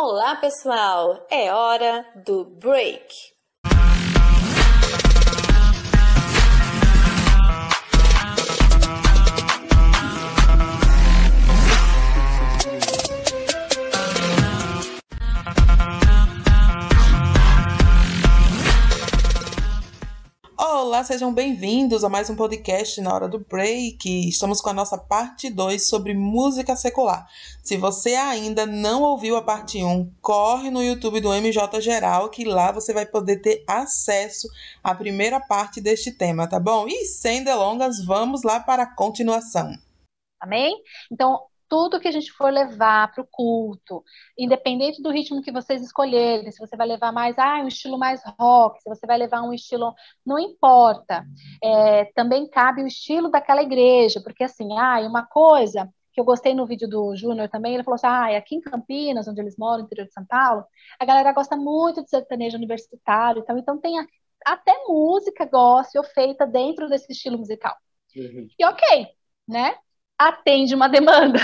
Olá, pessoal! É hora do break. Olá, sejam bem-vindos a mais um podcast na hora do break. Estamos com a nossa parte 2 sobre música secular. Se você ainda não ouviu a parte 1, corre no YouTube do MJ Geral, que lá você vai poder ter acesso à primeira parte deste tema, tá bom? E sem delongas, vamos lá para a continuação. Amém? Então, tudo que a gente for levar para o culto, independente do ritmo que vocês escolherem, se você vai levar mais ah, um estilo mais rock, se você vai levar um estilo, não importa. É, também cabe o estilo daquela igreja, porque assim, ah, uma coisa que eu gostei no vídeo do Júnior também, ele falou assim, ah, aqui em Campinas, onde eles moram, no interior de São Paulo, a galera gosta muito de sertanejo universitário, então, então tem até música gospel feita dentro desse estilo musical. Uhum. E ok, né? Atende uma demanda.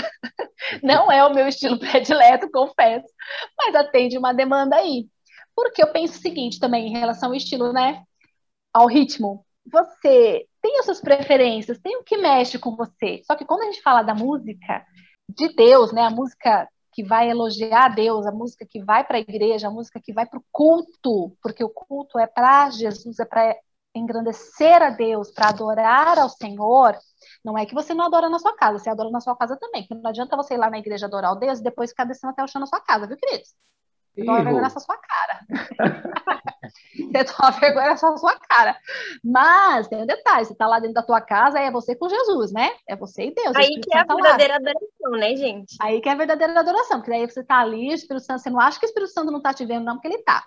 Não é o meu estilo predileto, confesso, mas atende uma demanda aí. Porque eu penso o seguinte também em relação ao estilo, né? Ao ritmo. Você tem as suas preferências, tem o que mexe com você. Só que quando a gente fala da música de Deus, né? A música que vai elogiar a Deus, a música que vai para a igreja, a música que vai para o culto, porque o culto é para Jesus, é para engrandecer a Deus, para adorar ao Senhor, não é que você não adora na sua casa, você adora na sua casa também. Porque não adianta você ir lá na igreja adorar o Deus e depois ficar descendo até o chão na sua casa, viu, queridos? Você toma vergonha nessa sua cara. você toma vergonha nessa sua cara. Mas tem um detalhe: você tá lá dentro da tua casa, é você com Jesus, né? É você e Deus. Aí que é a verdadeira lá. adoração, né, gente? Aí que é a verdadeira adoração, porque daí você tá ali, o Espírito Santo, você não acha que o Espírito Santo não tá te vendo, não, porque ele tá.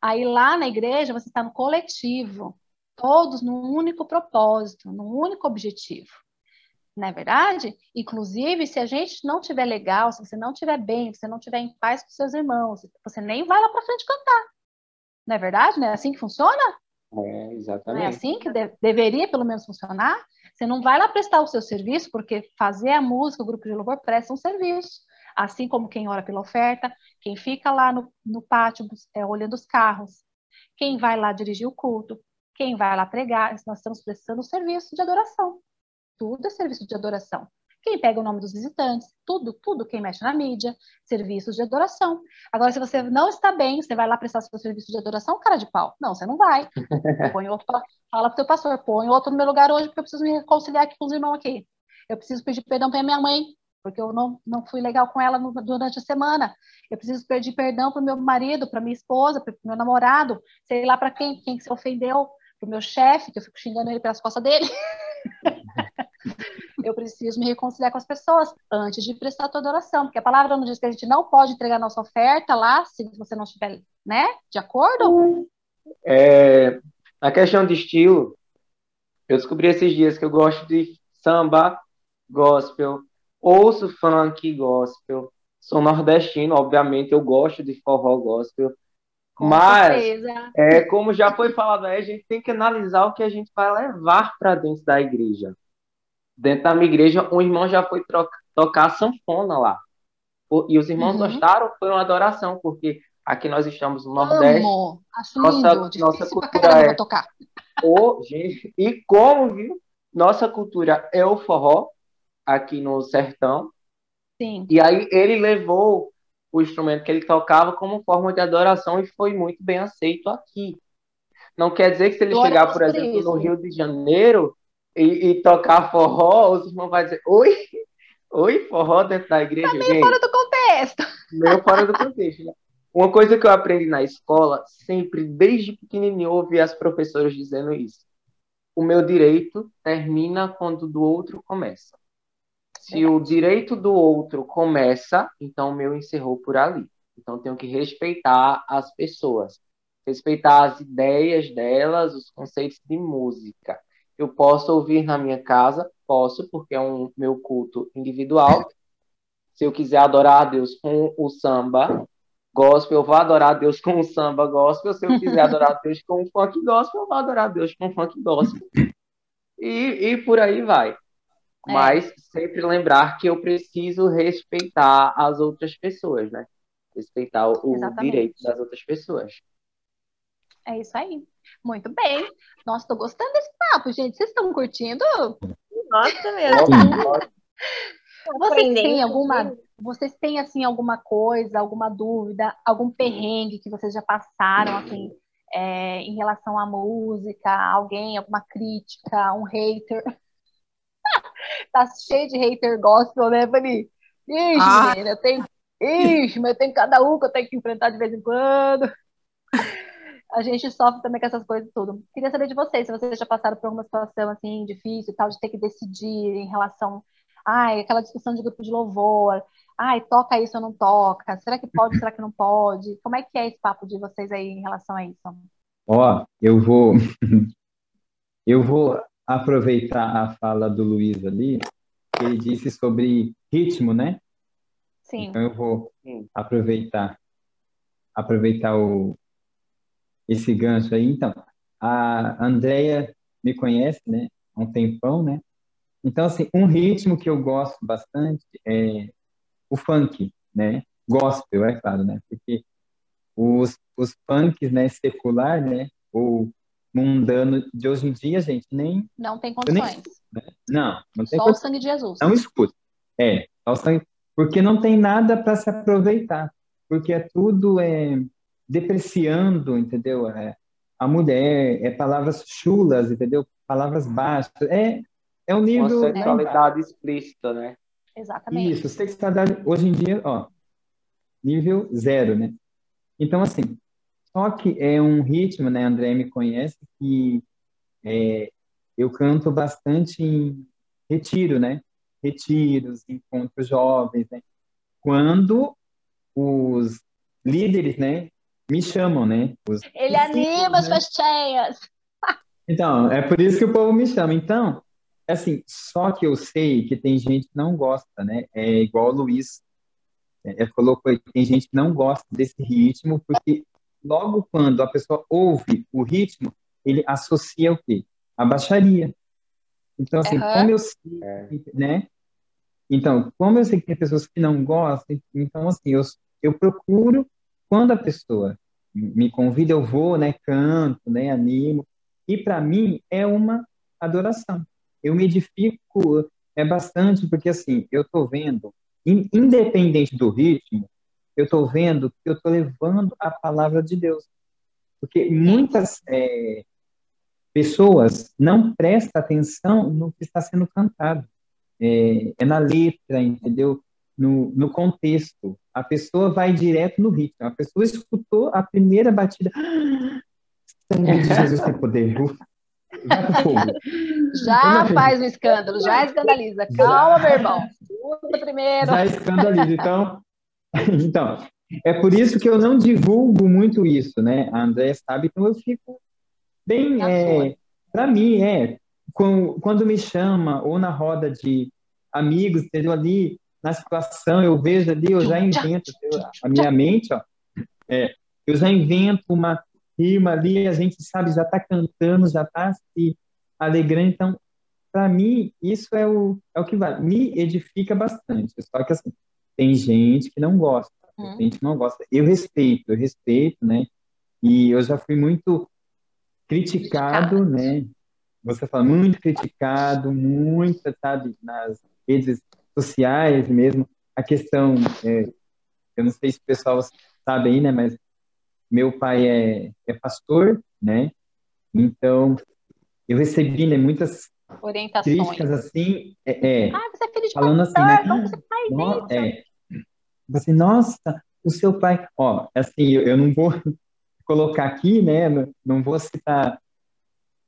Aí lá na igreja você está no coletivo todos num único propósito, num único objetivo. Não é verdade? Inclusive, se a gente não tiver legal, se você não tiver bem, se você não tiver em paz com seus irmãos, você nem vai lá para frente cantar. Não é verdade? Não é assim que funciona? É, exatamente. Não é assim que de deveria, pelo menos, funcionar? Você não vai lá prestar o seu serviço, porque fazer a música, o grupo de louvor, presta um serviço. Assim como quem ora pela oferta, quem fica lá no, no pátio é, olhando os carros, quem vai lá dirigir o culto, quem vai lá pregar, nós estamos prestando serviço de adoração. Tudo é serviço de adoração. Quem pega o nome dos visitantes, tudo, tudo quem mexe na mídia, serviços de adoração. Agora, se você não está bem, você vai lá prestar seu serviço de adoração, cara de pau. Não, você não vai. Põe outro, fala pro teu pastor, põe outro no meu lugar hoje, porque eu preciso me reconciliar aqui com os irmãos aqui. Eu preciso pedir perdão para minha mãe, porque eu não, não fui legal com ela no, durante a semana. Eu preciso pedir perdão para o meu marido, para minha esposa, para o meu namorado, sei lá para quem, quem se ofendeu pro meu chefe, que eu fico xingando ele pelas costas dele. eu preciso me reconciliar com as pessoas antes de prestar toda oração, porque a palavra não diz que a gente não pode entregar nossa oferta lá se você não estiver, né, de acordo? É, a questão de estilo, eu descobri esses dias que eu gosto de samba, gospel, ouço funk gospel, sou nordestino, obviamente eu gosto de forró gospel, com Mas, certeza. é, como já foi falado aí, a gente tem que analisar o que a gente vai levar para dentro da igreja. Dentro da minha igreja, um irmão já foi troca, tocar sanfona lá. E os irmãos uhum. gostaram, foi uma adoração, porque aqui nós estamos no Nordeste. Amo. Acho nossa, lindo. nossa cultura é tocar. O, gente, e como, viu? Nossa cultura é o forró, aqui no sertão. Sim. E aí ele levou o instrumento que ele tocava como forma de adoração e foi muito bem aceito aqui. Não quer dizer que se ele Glória chegar, por exemplo, no Rio de Janeiro e, e, tocar forró, os irmãos vão dizer, oi, oi, forró dentro da igreja. Tá meio fora do contexto. Meio fora do contexto, né? Uma coisa que eu aprendi na escola, sempre, desde pequenininho, ouvi as professoras dizendo isso. O meu direito termina quando o do outro começa. Se o direito do outro começa, então o meu encerrou por ali. Então tenho que respeitar as pessoas, respeitar as ideias delas, os conceitos de música. Eu posso ouvir na minha casa, posso, porque é um meu culto individual. Se eu quiser adorar a Deus com o samba gospel, eu vou adorar a Deus com o samba gospel. Se eu quiser adorar a Deus com o funk gospel, eu vou adorar a Deus com o funk gospel. E, e por aí vai. É. Mas sempre lembrar que eu preciso respeitar as outras pessoas, né? respeitar o Exatamente. direito das outras pessoas. É isso aí. Muito bem. Nossa, tô gostando desse papo, gente. Vocês estão curtindo? Nossa, mesmo. Vocês têm alguma, vocês têm assim alguma coisa, alguma dúvida, algum perrengue que vocês já passaram assim é, em relação à música, alguém, alguma crítica, um hater? tá cheio de hater gospel, né, Vani? Ixi, ah. menina, eu tenho, ixi, mas eu tenho cada um que eu tenho que enfrentar de vez em quando. A gente sofre também com essas coisas tudo. Queria saber de vocês, se vocês já passaram por alguma situação assim difícil, tal, de ter que decidir em relação ai, aquela discussão de grupo de louvor, ai, toca isso ou não toca, será que pode, será que não pode? Como é que é esse papo de vocês aí em relação a isso? Ó, eu vou eu vou aproveitar a fala do Luiz ali, que ele disse sobre ritmo, né? Sim. Então eu vou aproveitar aproveitar o esse gancho aí. Então, a Andrea me conhece, né? Há um tempão, né? Então, assim, um ritmo que eu gosto bastante é o funk, né? Gospel, é claro, né? Porque os, os punks, né, secular, né, ou mundano de hoje em dia, gente, nem... Não tem condições. Né? Não, não tem Só condições. o sangue de Jesus. Não escuta. É, só o sangue... Porque não tem nada para se aproveitar. Porque é tudo é, depreciando, entendeu? É, a mulher, é palavras chulas, entendeu? Palavras baixas. É, é um nível. Uma sexualidade né? explícita, né? Exatamente. Isso, sexualidade, hoje em dia, ó, nível zero, né? Então, assim, só que é um ritmo, né? André me conhece que é, eu canto bastante em retiro, né? Retiros, encontros jovens, né? Quando os líderes, né? Me chamam, né? Os, Ele anima as né? festinhas. Então, é por isso que o povo me chama. Então, assim, só que eu sei que tem gente que não gosta, né? É igual o Luiz é, colocou tem gente que não gosta desse ritmo, porque logo quando a pessoa ouve o ritmo, ele associa o quê? A baixaria. Então, assim, uhum. como eu sei, né? Então, como eu sei que tem pessoas que não gostam, então, assim, eu, eu procuro, quando a pessoa me convida, eu vou, né, canto, né, animo, e para mim é uma adoração eu me edifico é bastante, porque assim, eu estou vendo, independente do ritmo, eu estou vendo que eu estou levando a palavra de Deus. Porque muitas é, pessoas não prestam atenção no que está sendo cantado. É, é na letra, entendeu? No, no, contexto. A pessoa vai direto no ritmo. A pessoa escutou a primeira batida. Ah, sangue de Jesus tem poder. Vai pro fogo. Já faz o escândalo, já escandaliza. Calma, meu irmão. Escuta primeiro. Já escandaliza. Então, então, é por isso que eu não divulgo muito isso, né? A André sabe, então eu fico bem. É, para mim, é. Quando, quando me chama, ou na roda de amigos, entendeu? Ali, na situação, eu vejo ali, eu já invento, a minha mente, ó, é, eu já invento uma rima ali, a gente sabe, já está cantando, já está se alegrando. Então, para mim, isso é o, é o que vai. Me edifica bastante. Só que, assim, tem gente que não gosta. Hum. Tem gente que não gosta. Eu respeito, eu respeito, né? E eu já fui muito criticado, criticado. né? Você fala, muito criticado, muito, sabe, nas redes sociais mesmo. A questão, é, eu não sei se o pessoal sabe aí, né? Mas meu pai é, é pastor, né? Então, eu recebi né, muitas Orientações. críticas assim, é, é, ah, você é filho de falando pastor, assim, né? como você faz no, isso? É, você, nossa, o seu pai, ó, assim, eu, eu não vou colocar aqui, né? Não vou citar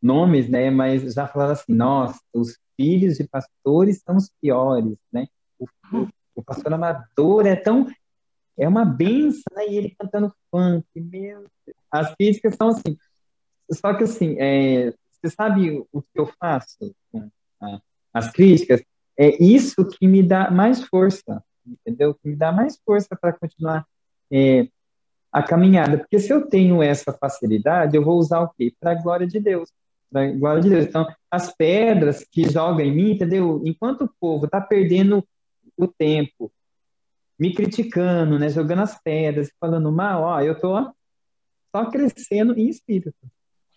nomes, né? Mas já falaram assim, nossa, os filhos de pastores são os piores, né? O, o, o pastor amador é tão é uma benção, né? E ele cantando funk, meu As críticas são assim. Só que assim, é, você sabe o que eu faço com a, as críticas? É isso que me dá mais força, entendeu? Que me dá mais força para continuar é, a caminhada. Porque se eu tenho essa facilidade, eu vou usar o quê? Para a glória de Deus. Para a glória de Deus. Então, as pedras que jogam em mim, entendeu? Enquanto o povo está perdendo o tempo, me criticando, né? Jogando as pedras, falando mal, ó, eu tô só crescendo em espírito,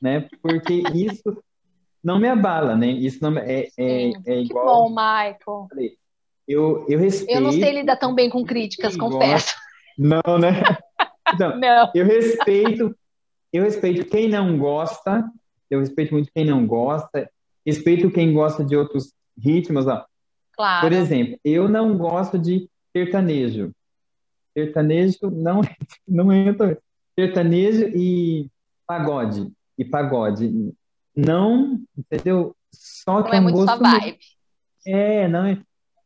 né? Porque isso não me abala, né? Isso não é, é, é igual. Que bom, Michael. Eu, eu respeito. Eu não sei lidar tão bem com críticas, confesso. Não, né? Então, não. eu respeito, eu respeito quem não gosta, eu respeito muito quem não gosta, respeito quem gosta de outros ritmos, ó. Claro. Por exemplo, eu não gosto de sertanejo. Sertanejo não, não entra. Sertanejo e pagode. E pagode. Não, entendeu? Só que não é, é muito gosto vibe. É, não é.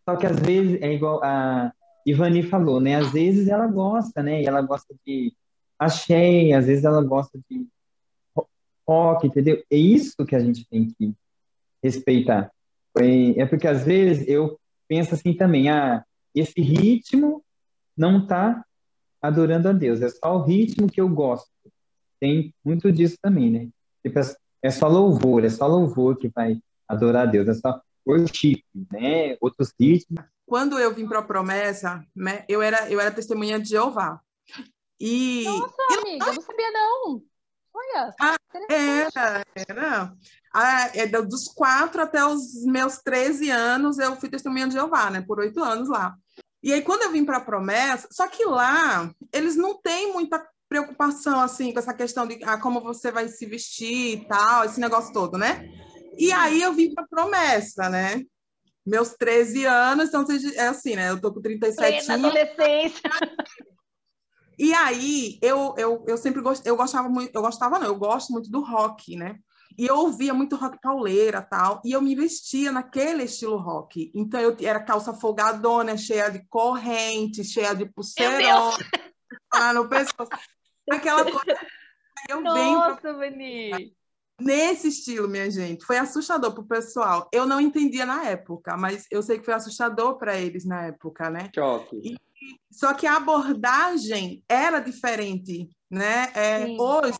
Só que às vezes é igual a Ivani falou, né? Às vezes ela gosta, né? E ela gosta de axé, às vezes ela gosta de rock, entendeu? É isso que a gente tem que respeitar. É porque às vezes eu penso assim também, ah, esse ritmo não está adorando a Deus, é só o ritmo que eu gosto. Tem muito disso também, né? Tipo, é só louvor, é só louvor que vai adorar a Deus, é só worship, né? Outros ritmos. Quando eu vim para a promessa, né, eu era eu era testemunha de Jeová. E Nossa, amiga, eu não sabia não. Olha, ah, era, era. Ah, é, dos quatro até os meus 13 anos, eu fui testemunha de Jeová, né? Por oito anos lá. E aí, quando eu vim para a promessa, só que lá, eles não têm muita preocupação, assim, com essa questão de ah, como você vai se vestir e tal, esse negócio todo, né? E aí, eu vim para a promessa, né? Meus 13 anos, então, é assim, né? Eu tô com 37 Plena adolescência. E aí, eu, eu, eu sempre gost, eu gostava muito, eu gostava não, eu gosto muito do rock, né? E eu ouvia muito rock pauleira tal, e eu me vestia naquele estilo rock. Então eu era calça folgadona, cheia de corrente, cheia de pulseirão lá no pescoço. Aquela coisa. Eu Nossa, venho Vani! Nesse estilo, minha gente. Foi assustador pro pessoal. Eu não entendia na época, mas eu sei que foi assustador para eles na época, né? Choque. E, só que a abordagem era diferente, né? É, hoje,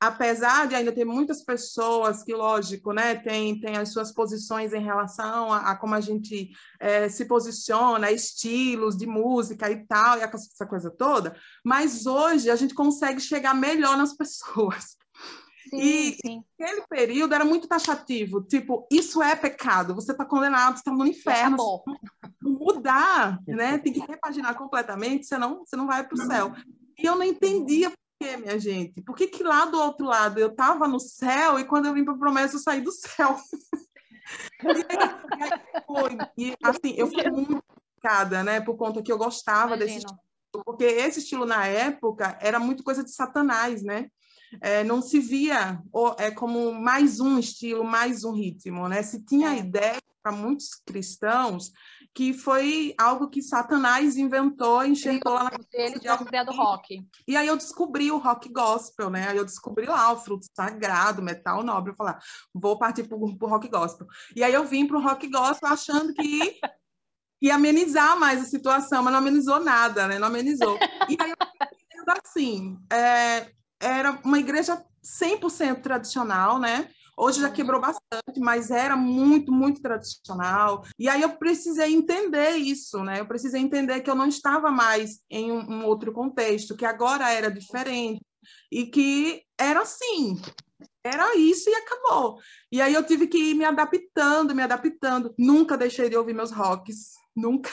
apesar de ainda ter muitas pessoas que, lógico, né, tem, tem as suas posições em relação a, a como a gente é, se posiciona, estilos de música e tal, e essa coisa toda, mas hoje a gente consegue chegar melhor nas pessoas. Sim, e sim. aquele período era muito taxativo, tipo, isso é pecado, você está condenado, você está no inferno. Acabou. Mudar, né? Tem que repaginar completamente, senão você não vai para o céu. E eu não entendia por quê, minha gente. Por que, que lá do outro lado eu estava no céu e quando eu vim para a promessa eu saí do céu? e, aí, foi. e assim, eu fui muito complicada, né? Por conta que eu gostava Imagino. desse estilo. Porque esse estilo na época era muito coisa de Satanás, né? É, não se via é, como mais um estilo, mais um ritmo, né? Se tinha a ideia para muitos cristãos que foi algo que Satanás inventou, enxergou lá na ele tinha criado rock. E aí eu descobri o rock gospel, né? Aí eu descobri lá o fruto sagrado, metal nobre, eu falei, ah, vou partir para o rock gospel. E aí eu vim para o rock gospel achando que ia amenizar mais a situação, mas não amenizou nada, né? Não amenizou. E aí eu assim, é, era uma igreja 100% tradicional, né? Hoje já quebrou bastante, mas era muito, muito tradicional. E aí eu precisei entender isso, né? Eu precisei entender que eu não estava mais em um, um outro contexto, que agora era diferente e que era assim, era isso e acabou. E aí eu tive que ir me adaptando, me adaptando. Nunca deixei de ouvir meus rocks, nunca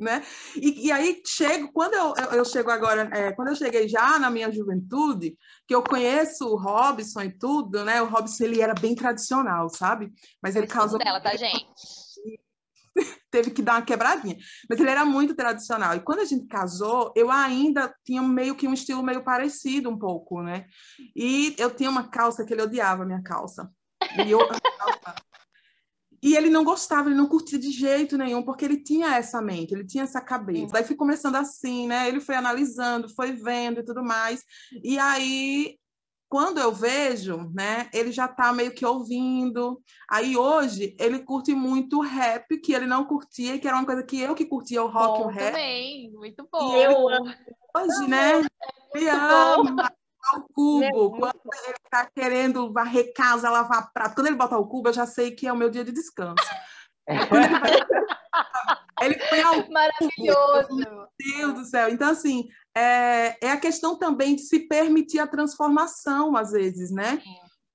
né? E, e, aí chego, quando eu, eu, eu chego agora, é, quando eu cheguei já na minha juventude, que eu conheço o Robson e tudo, né? O Robson ele era bem tradicional, sabe? Mas ele causou dela, tá, gente? Teve que dar uma quebradinha. Mas ele era muito tradicional. E quando a gente casou, eu ainda tinha meio que um estilo meio parecido um pouco, né? E eu tinha uma calça que ele odiava minha calça. E eu e ele não gostava, ele não curtia de jeito nenhum, porque ele tinha essa mente, ele tinha essa cabeça. Daí fui começando assim, né? Ele foi analisando, foi vendo e tudo mais. E aí, quando eu vejo, né, ele já tá meio que ouvindo. Aí hoje ele curte muito rap, que ele não curtia, que era uma coisa que eu que curtia o rock bom, o rap. Também, muito bom. E eu hoje, né? Ele ama o cubo, quando ele está querendo varrer casa, lavar prato, quando ele botar o cubo, eu já sei que é o meu dia de descanso. É. Ele vai Ele foi ao Maravilhoso. Meu Deus do céu. Então, assim, é, é a questão também de se permitir a transformação, às vezes, né?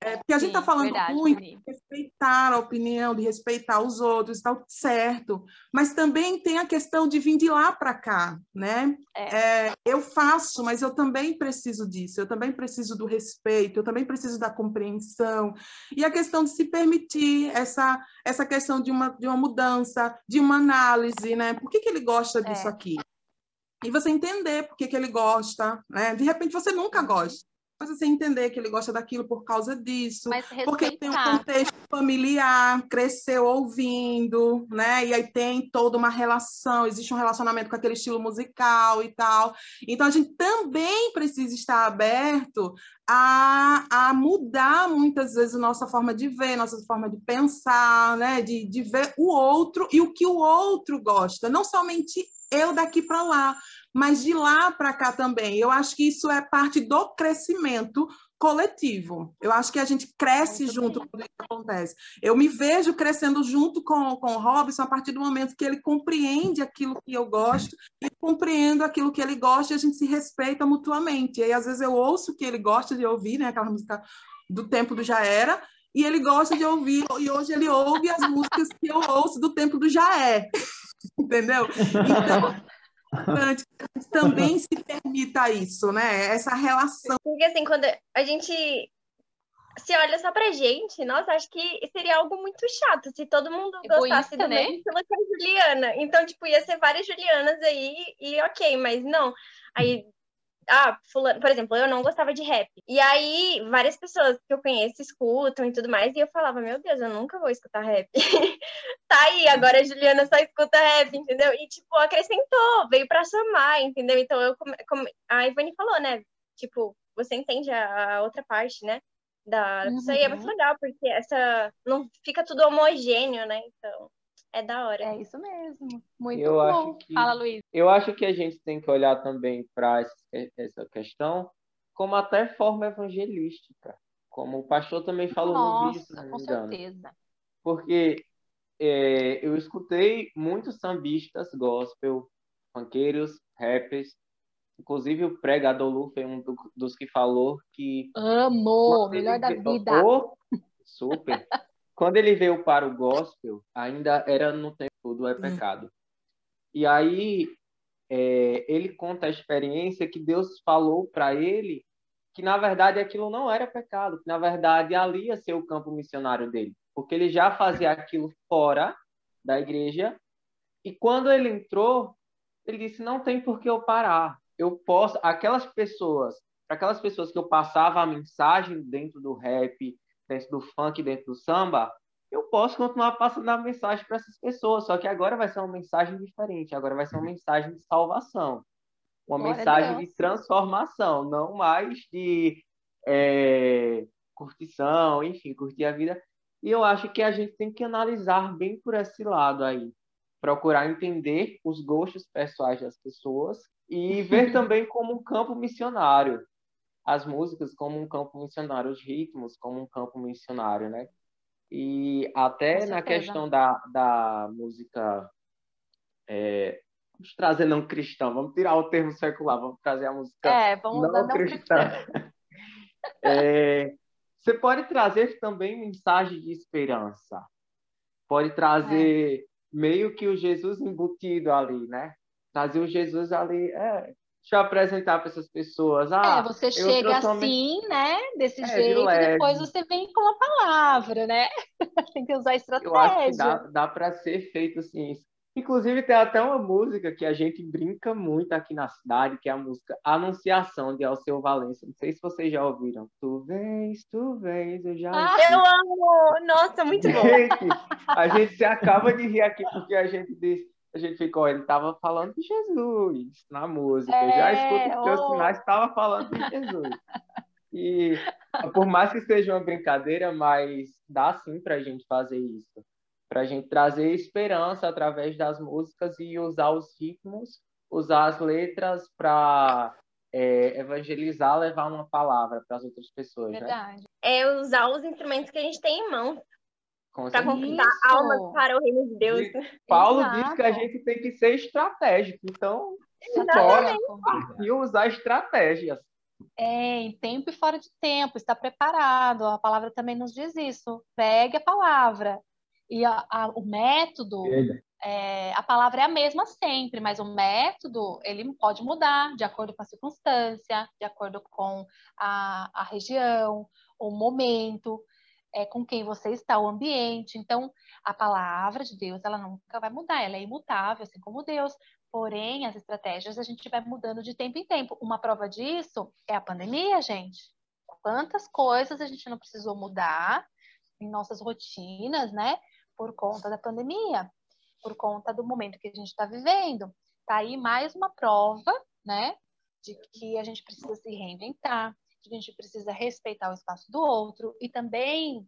É, porque a gente está falando verdade, muito de respeitar a opinião, de respeitar os outros, está certo. Mas também tem a questão de vir de lá para cá, né? É. É, eu faço, mas eu também preciso disso. Eu também preciso do respeito. Eu também preciso da compreensão. E a questão de se permitir essa essa questão de uma de uma mudança, de uma análise, né? Por que, que ele gosta disso É. aqui? E você entender por que, que ele gosta, né? De repente você nunca gosta. Mas você entender que ele gosta daquilo por causa disso, porque tem um contexto familiar, cresceu ouvindo, né? E aí tem toda uma relação, existe um relacionamento com aquele estilo musical e tal. Então a gente também precisa estar aberto a, a mudar muitas vezes a nossa forma de ver, nossa forma de pensar, né? De, de ver o outro e o que o outro gosta, não somente eu daqui para lá, mas de lá para cá também. Eu acho que isso é parte do crescimento coletivo. Eu acho que a gente cresce Muito junto bem. quando isso acontece. Eu me vejo crescendo junto com, com o Robson a partir do momento que ele compreende aquilo que eu gosto e compreendo aquilo que ele gosta e a gente se respeita mutuamente. E aí, às vezes, eu ouço o que ele gosta de ouvir, né? Aquela música do tempo do já era, e ele gosta de ouvir, e hoje ele ouve as músicas que eu ouço do tempo do já é. Entendeu? Então, importante que a gente também se permita isso, né? Essa relação. Porque assim, quando a gente se olha só pra gente, nossa, acho que seria algo muito chato se todo mundo gostasse Egoísta, do né? mesmo que a Juliana. Então, tipo, ia ser várias Julianas aí e ok, mas não. Aí, ah, fulano, por exemplo, eu não gostava de rap. E aí, várias pessoas que eu conheço escutam e tudo mais, e eu falava, meu Deus, eu nunca vou escutar rap. tá aí, agora a Juliana só escuta rap, entendeu? E, tipo, acrescentou, veio pra somar, entendeu? Então, eu, come- come- a Ivani falou, né? Tipo, você entende a, outra parte, né? Da, Isso aí é muito Uhum. legal, porque essa não fica tudo homogêneo, né? Então, é da hora. É isso mesmo. Muito Eu bom. acho que- Fala, Luiz. Eu acho que a gente tem que olhar também para essa questão como até forma evangelística, como o pastor também falou no vídeo, Nossa, com certeza. Porque é, eu escutei muitos sambistas gospel, funkeiros, rappers, inclusive o pregador Lu foi um do- dos que falou que Amo, quando melhor da vida. Oh, super. Quando ele veio para o gospel, ainda era no tempo do é pecado. E aí é, ele conta a experiência que Deus falou para ele que na verdade aquilo não era pecado, que na verdade ali ia ser o campo missionário dele, porque ele já fazia aquilo fora da igreja. E quando ele entrou, ele disse: não tem por que eu parar. Eu posso, aquelas pessoas, para aquelas pessoas que eu passava a mensagem dentro do rap, dentro do funk, dentro do samba, eu posso continuar passando a mensagem para essas pessoas, só que agora vai ser uma mensagem diferente, agora vai ser uma mensagem de salvação, uma Glória a mensagem de transformação, não mais de é, curtição, enfim, curtir a vida. E eu acho que a gente tem que analisar bem por esse lado aí, procurar entender os gostos pessoais das pessoas e ver também como um campo missionário as músicas como um campo missionário, os ritmos como um campo missionário, né? E até na questão da, da música, é, vamos trazer não cristã, vamos tirar o termo secular, vamos trazer a música É, não, não cristã. cristã. É, você pode trazer também mensagem de esperança, pode trazer É. meio que o Jesus embutido ali, né? Trazer o Jesus ali, é, deixa eu apresentar para essas pessoas. Ah, É, você chega trouxe uma assim, né? Desse É, de jeito, e leve. depois você vem com a palavra, né? Tem que usar Eu acho que dá, estratégia. dá para ser feito assim. isso. Inclusive, tem até uma música que a gente brinca muito aqui na cidade, que é a música Anunciação, de Alceu Valença. Não sei se vocês já ouviram. Tu vens, tu vens, eu já Ah. Eu amo! Nossa, muito bom. Gente, a gente se acaba de rir aqui porque a gente diz, a gente ficou, ele estava falando de Jesus na música. Eu já É, escuto os teus oh. sinais, estava falando de Jesus. E por mais que seja uma brincadeira, mas dá sim para a gente fazer isso. Para a gente trazer esperança através das músicas e usar os ritmos, usar as letras para evangelizar, levar uma palavra para as outras pessoas, né? Verdade. É usar os instrumentos que a gente tem em mãos. para conquistar almas para o reino de Deus. Paulo Exato. diz que a gente tem que ser estratégico, então bora e usar estratégias. É, em tempo e fora de tempo, está preparado. A palavra também nos diz isso. Pegue a palavra. E a, a, o método, é, a palavra é a mesma sempre, mas o método ele pode mudar de acordo com a circunstância, de acordo com a, a região, o momento é, com quem você está, o ambiente. Então, a palavra de Deus, ela nunca vai mudar, ela é imutável, assim como Deus. Porém, as estratégias a gente vai mudando de tempo em tempo. Uma prova disso é a pandemia, gente. Quantas coisas a gente não precisou mudar em nossas rotinas, né? Por conta da pandemia, por conta do momento que a gente está vivendo. Tá aí mais uma prova, né? De que a gente precisa se reinventar, a gente precisa respeitar o espaço do outro e também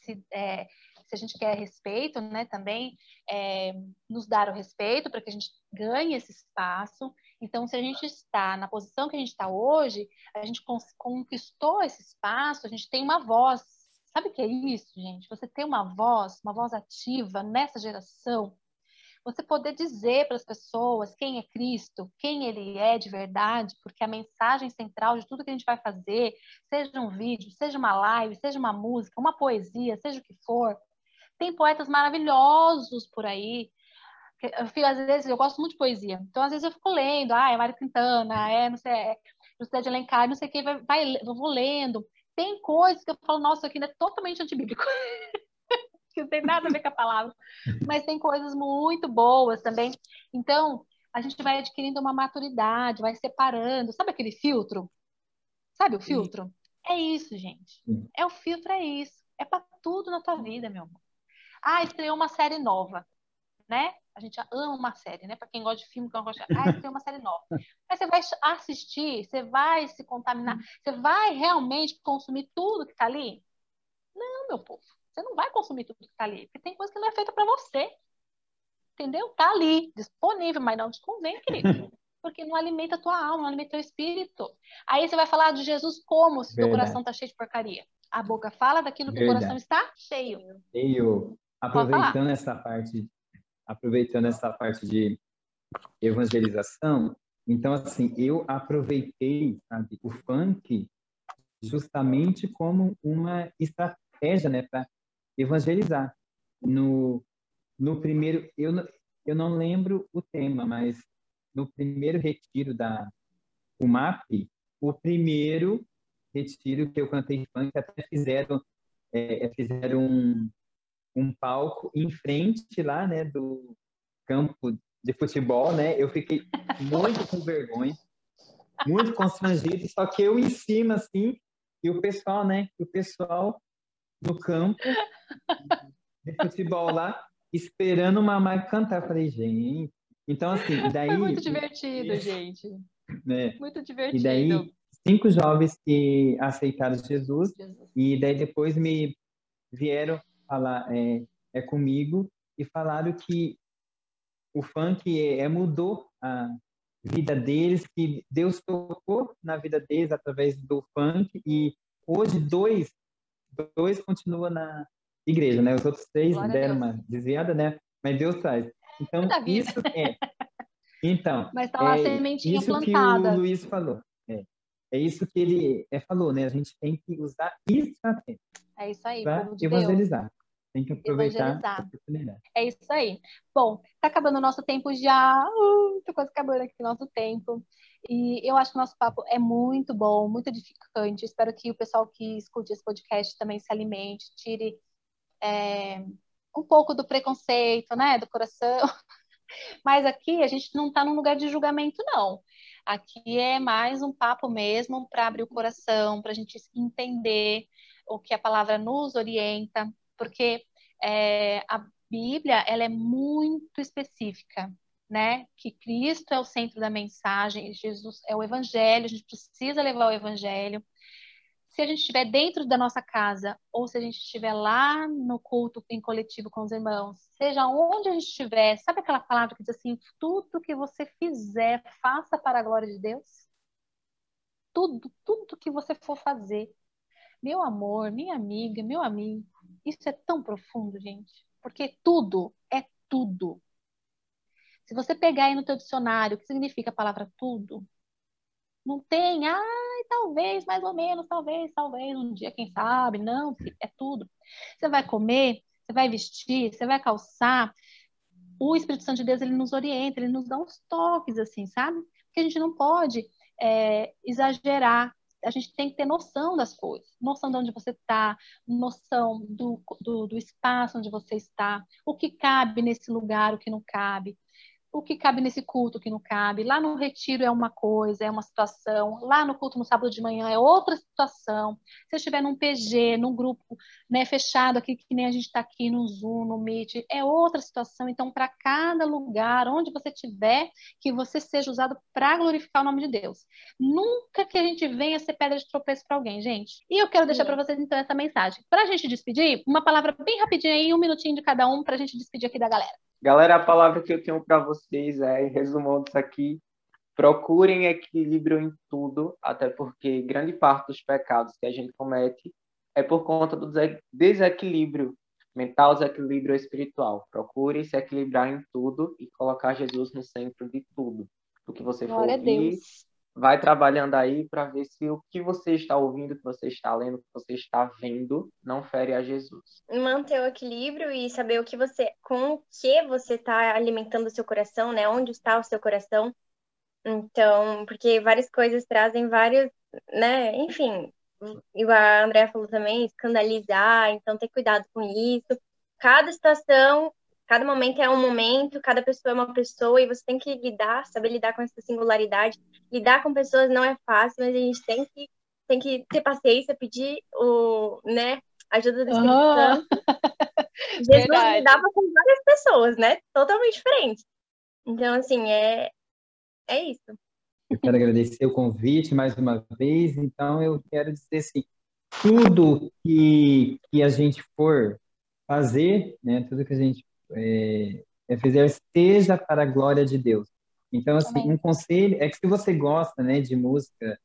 se, é, se a gente quer respeito, né, também é, nos dar o respeito para que a gente ganhe esse espaço. Então, se a gente está na posição que a gente está hoje, a gente conquistou esse espaço, a gente tem uma voz. Sabe o que é isso, gente? Você tem uma voz, uma voz ativa nessa geração você poder dizer para as pessoas quem é Cristo, quem ele é de verdade, porque a mensagem central de tudo que a gente vai fazer, seja um vídeo, seja uma live, seja uma música, uma poesia, seja o que for, tem poetas maravilhosos por aí. Eu fico, às vezes, eu gosto muito de poesia, então às vezes eu fico lendo, ah, é Mário Quintana, é, não sei, é José de Alencar, não sei o que, vai, vai, eu vou lendo. Tem coisas que eu falo, nossa, aqui é totalmente antibíblico. que não tem nada a ver com a palavra. Mas tem coisas muito boas também. Então, a gente vai adquirindo uma maturidade, vai separando. Sabe aquele filtro? Sabe o filtro? Sim. É isso, gente. Sim. É o filtro, é isso. É para tudo na tua vida, meu amor. Ah, estreou uma série nova, né? A gente ama uma série, né? Para quem gosta de filme, quem gosta de... Ah, estreou uma série nova. Aí você vai assistir, você vai se contaminar, você vai realmente consumir tudo que tá ali? Não, meu povo. Você não vai consumir tudo que está ali, porque tem coisa que não é feita para você. Entendeu? Tá ali, disponível, mas não te convém, querido. Porque não alimenta a tua alma, não alimenta o teu espírito. Aí você vai falar de Jesus como se o teu coração está cheio de porcaria. A boca fala daquilo que Verdade. o coração está cheio. Cheio. Aproveitando essa parte, aproveitando essa parte de evangelização, então assim, eu aproveitei sabe, o funk justamente como uma estratégia, né, para evangelizar. No, no primeiro, eu, eu não lembro o tema, mas no primeiro retiro da UMAP, o primeiro retiro que eu cantei funk, até fizeram, é, é, fizeram um, um palco em frente lá, né, do campo de futebol, né? Eu fiquei muito com vergonha, muito constrangido, só que eu em cima, assim, e o pessoal, né? O pessoal no campo de futebol lá, esperando o Mamãe cantar. Eu falei, gente. Então, assim, daí. Foi muito divertido, gente. Né? Muito divertido. E daí, cinco jovens que aceitaram Jesus, Jesus. e daí depois me vieram falar é, é comigo e falaram que o funk é, é, mudou a vida deles, que Deus tocou na vida deles através do funk e hoje dois dois continuam na igreja, né? Os outros três Glória deram uma desviada, né? Mas Deus traz. Então, isso é. Então, Mas tá lá é, sementinha isso plantada. que o Luiz falou. É, é isso que ele é, falou, né? A gente tem que usar estratégia. É isso aí, para evangelizar. Deus. Tem que aproveitar a oportunidade. É isso aí. Bom, tá acabando o nosso tempo já. Uh, tô quase acabando aqui o nosso tempo. E eu acho que o nosso papo é muito bom, muito edificante. Espero que o pessoal que escute esse podcast também se alimente, tire é, um pouco do preconceito, né, do coração. Mas aqui a gente não está num lugar de julgamento, não. Aqui é mais um papo mesmo para abrir o coração, para a gente entender o que a palavra nos orienta, porque é, a Bíblia ela é muito específica né? Que Cristo é o centro da mensagem, Jesus é o evangelho, a gente precisa levar o evangelho. Se a gente estiver dentro da nossa casa ou se a gente estiver lá no culto em coletivo com os irmãos, seja onde a gente estiver, sabe aquela palavra que diz assim: tudo que você fizer, faça para a glória de Deus? Tudo, tudo que você for fazer. Meu amor, minha amiga, meu amigo, Isso é tão profundo, gente, porque tudo é tudo. Se você pegar aí no teu dicionário o que significa a palavra tudo, não tem, ai, talvez, mais ou menos, talvez, talvez, um dia, quem sabe, não, é tudo. Você vai comer, você vai vestir, você vai calçar, o Espírito Santo de Deus, ele nos orienta, ele nos dá uns toques, assim, sabe? Porque a gente não pode é, exagerar, a gente tem que ter noção das coisas, noção de onde você está, noção do, do, do espaço onde você está, o que cabe nesse lugar, o que não cabe o que cabe nesse culto, o que não cabe. Lá no retiro é uma coisa, é uma situação. Lá no culto no sábado de manhã é outra situação. Se eu estiver num PG, num grupo né, fechado aqui, que nem a gente está aqui no Zoom, no Meet, é outra situação. Então, para cada lugar, onde você estiver, que você seja usado para glorificar o nome de Deus. Nunca que a gente venha ser pedra de tropeço para alguém, gente. E eu quero deixar para vocês, então, essa mensagem. Para a gente despedir, uma palavra bem rapidinha aí, um minutinho de cada um, para a gente despedir aqui da galera. Galera, a palavra que eu tenho para vocês é, resumando isso aqui, procurem equilíbrio em tudo, até porque grande parte dos pecados que a gente comete é por conta do desequilíbrio mental, desequilíbrio espiritual. Procure se equilibrar em tudo e colocar Jesus no centro de tudo. O que você Glória for ouvir, vai trabalhando aí para ver se o que você está ouvindo, o que você está lendo, o que você está vendo, não fere a Jesus. Manter o equilíbrio e saber o que você, com o que você está alimentando o seu coração, né? Onde está o seu coração? Então, porque várias coisas trazem vários, né? Enfim, igual a Andrea falou também, escandalizar, então ter cuidado com isso. Cada situação cada momento é um momento, cada pessoa é uma pessoa, e você tem que lidar, saber lidar com essa singularidade. Lidar com pessoas não é fácil, mas a gente tem que, tem que ter paciência, pedir o, né, ajuda do Espírito uhum. Santo. Jesus Verdade. lidava com várias pessoas, né? Totalmente diferentes. Então, assim, é, é isso. Eu quero agradecer o convite mais uma vez. Então, eu quero dizer assim, tudo que, que a gente for fazer, né, tudo que a gente é, é fizer seja para a glória de Deus. Então, assim, Amém. um conselho é que se você gosta, né, de música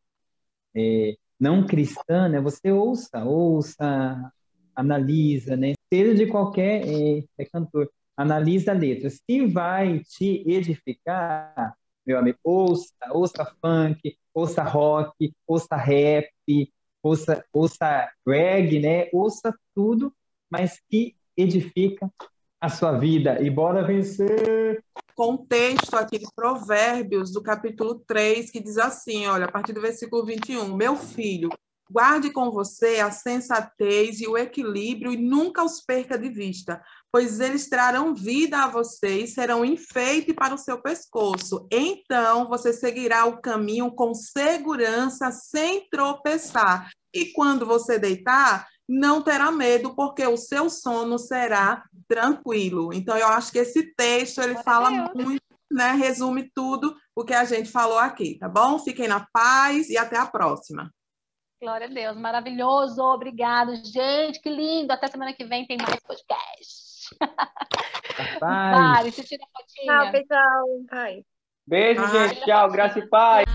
é, não cristã, né, você ouça, ouça, analisa, né, seja de qualquer é, é cantor, analisa a letra. Se vai te edificar, meu amigo, ouça, ouça funk, ouça rock, ouça rap, ouça, ouça reggae, né, ouça tudo, mas que edifica a sua vida e bora vencer. Contexto aqui de Provérbios, do capítulo 3, que diz assim: olha, a partir do versículo 21, meu filho, guarde com você a sensatez e o equilíbrio e nunca os perca de vista, pois eles trarão vida a você e serão enfeite para o seu pescoço. Então você seguirá o caminho com segurança, sem tropeçar. E quando você deitar, não terá medo, porque o seu sono será tranquilo. Então, eu acho que esse texto ele fala muito, né? Resume tudo o que a gente falou aqui, tá bom? Fiquem na paz e até a próxima. Glória a Deus, maravilhoso, obrigado, gente, que lindo. Até semana que vem tem mais podcast. Pare, se tira a fotinha. Tchau, pessoal. Beijo, gente. Tchau, graça e paz.